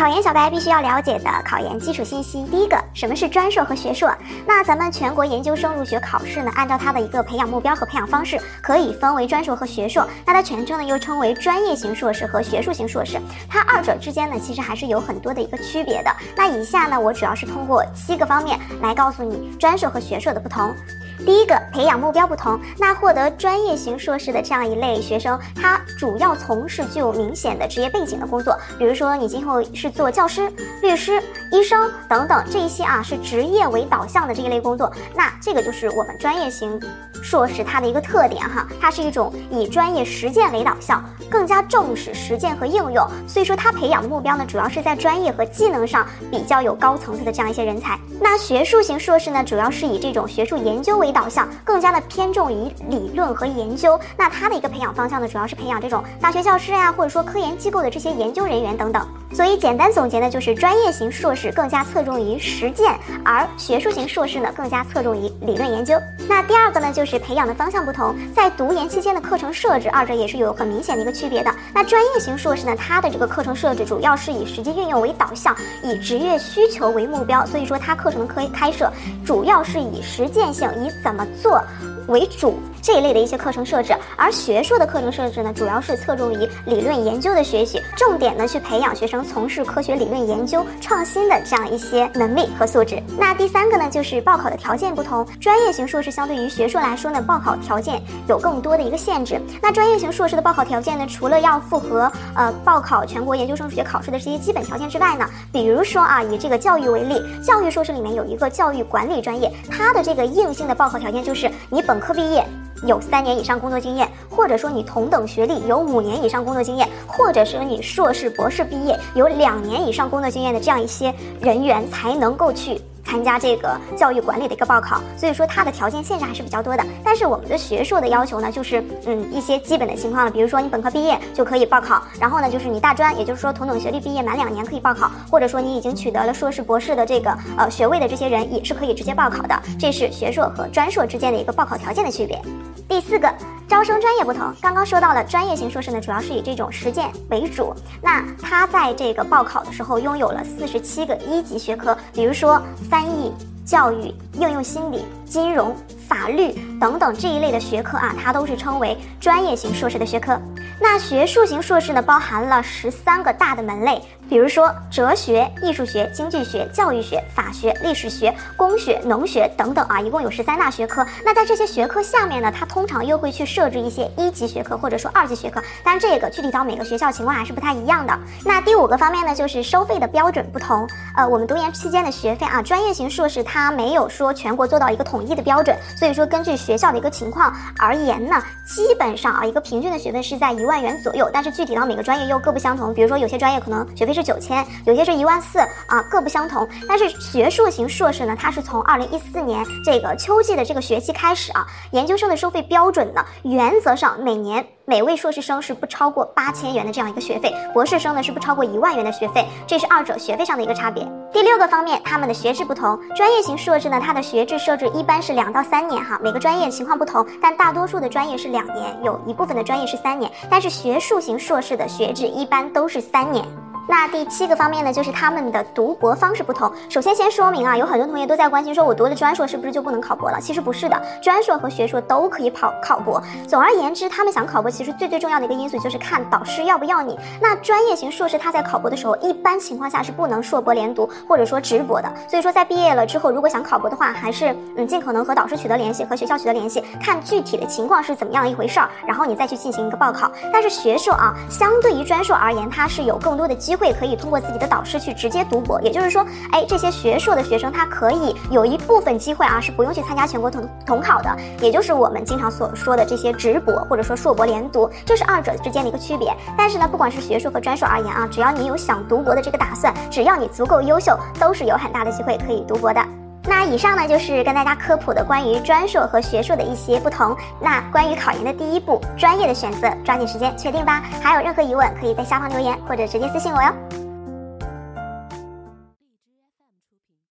考研小白必须要了解的考研基础信息，第一个，什么是专硕和学硕？那咱们全国研究生入学考试呢，按照它的一个培养目标和培养方式，可以分为专硕和学硕。那它全称呢又称为专业型硕士和学术型硕士。它二者之间呢，其实还是有很多的一个区别的。那以下呢，我主要是通过七个方面来告诉你专硕和学硕的不同。第一个培养目标不同，那获得专业型硕士的这样一类学生，他主要从事具有明显的职业背景的工作，比如说你今后是做教师、律师、医生等等这一些啊，是职业为导向的这一类工作，那这个就是我们专业型硕士它的一个特点哈，它是一种以专业实践为导向，更加重视实践和应用，所以说它培养的目标呢，主要是在专业和技能上比较有高层次的这样一些人才。那学术型硕士呢，主要是以这种学术研究为导向更加的偏重于理论和研究，那它的一个培养方向呢，主要是培养这种大学教师呀，或者说科研机构的这些研究人员等等。所以简单总结呢，就是专业型硕士更加侧重于实践，而学术型硕士呢更加侧重于理论研究。那第二个呢，就是是培养的方向不同，在读研期间的课程设置，二者也是有很明显的一个区别的。那专业型硕士呢，它的这个课程设置主要是以实际运用为导向，以职业需求为目标，所以说它课程的开开设主要是以实践性，以怎么做。为主这一类的一些课程设置，而学硕的课程设置呢，主要是侧重于理论研究的学习，重点呢去培养学生从事科学理论研究创新的这样一些能力和素质。那第三个呢，就是报考的条件不同，专业型硕士相对于学硕来说呢，报考条件有更多的一个限制。那专业型硕士的报考条件呢，除了要符合呃报考全国研究生入学考试的这些基本条件之外呢，比如说啊，以这个教育为例，教育硕士里面有一个教育管理专业，它的这个硬性的报考条件就是你本科毕业有三年以上工作经验，或者说你同等学历有五年以上工作经验，或者是你硕士、博士毕业有两年以上工作经验的这样一些人员，才能够去。参加这个教育管理的一个报考，所以说它的条件限制还是比较多的。但是我们的学硕的要求呢，就是嗯一些基本的情况了，比如说你本科毕业就可以报考，然后呢就是你大专，也就是说同等学历毕业满两年可以报考，或者说你已经取得了硕士、博士的这个呃学位的这些人也是可以直接报考的。这是学硕和专硕之间的一个报考条件的区别。第四个。招生专业不同，刚刚说到了专业型硕士呢，主要是以这种实践为主。那他在这个报考的时候，拥有了四十七个一级学科，比如说三翻译、教育、应用心理、金融、法律等等这一类的学科啊，它都是称为专业型硕士的学科。那学术型硕士呢，包含了十三个大的门类。比如说哲学、艺术学、经济学、教育学、法学、历史学、工学、农学等等啊，一共有十三大学科。那在这些学科下面呢，它通常又会去设置一些一级学科或者说二级学科。当然，这个具体到每个学校情况还是不太一样的。那第五个方面呢，就是收费的标准不同。呃，我们读研期间的学费啊，专业型硕士它没有说全国做到一个统一的标准，所以说根据学校的一个情况而言呢，基本上啊，一个平均的学费是在一万元左右。但是具体到每个专业又各不相同。比如说有些专业可能学费是。是九千，有些是一万四啊，各不相同。但是学术型硕士呢，它是从二零一四年这个秋季的这个学期开始啊，研究生的收费标准呢，原则上每年每位硕士生是不超过八千元的这样一个学费，博士生呢是不超过一万元的学费，这是二者学费上的一个差别。第六个方面，他们的学制不同，专业型硕士呢，它的学制设置一般是两到三年哈，每个专业情况不同，但大多数的专业是两年，有一部分的专业是三年，但是学术型硕士的学制一般都是三年。那第七个方面呢，就是他们的读博方式不同。首先先说明啊，有很多同学都在关心，说我读了专硕是不是就不能考博了？其实不是的，专硕和学硕都可以跑考博。总而言之，他们想考博，其实最最重要的一个因素就是看导师要不要你。那专业型硕士他在考博的时候，一般情况下是不能硕博连读或者说直博的。所以说在毕业了之后，如果想考博的话，还是嗯尽可能和导师取得联系，和学校取得联系，看具体的情况是怎么样一回事儿，然后你再去进行一个报考。但是学硕啊，相对于专硕而言，它是有更多的机会可以通过自己。的导师去直接读博，也就是说，哎，这些学硕的学生他可以有一部分机会啊，是不用去参加全国统统考的，也就是我们经常所说的这些直博或者说硕博连读，这是二者之间的一个区别。但是呢，不管是学硕和专硕而言啊，只要你有想读博的这个打算，只要你足够优秀，都是有很大的机会可以读博的。那以上呢就是跟大家科普的关于专硕和学硕的一些不同。那关于考研的第一步，专业的选择，抓紧时间确定吧。还有任何疑问，可以在下方留言或者直接私信我哟。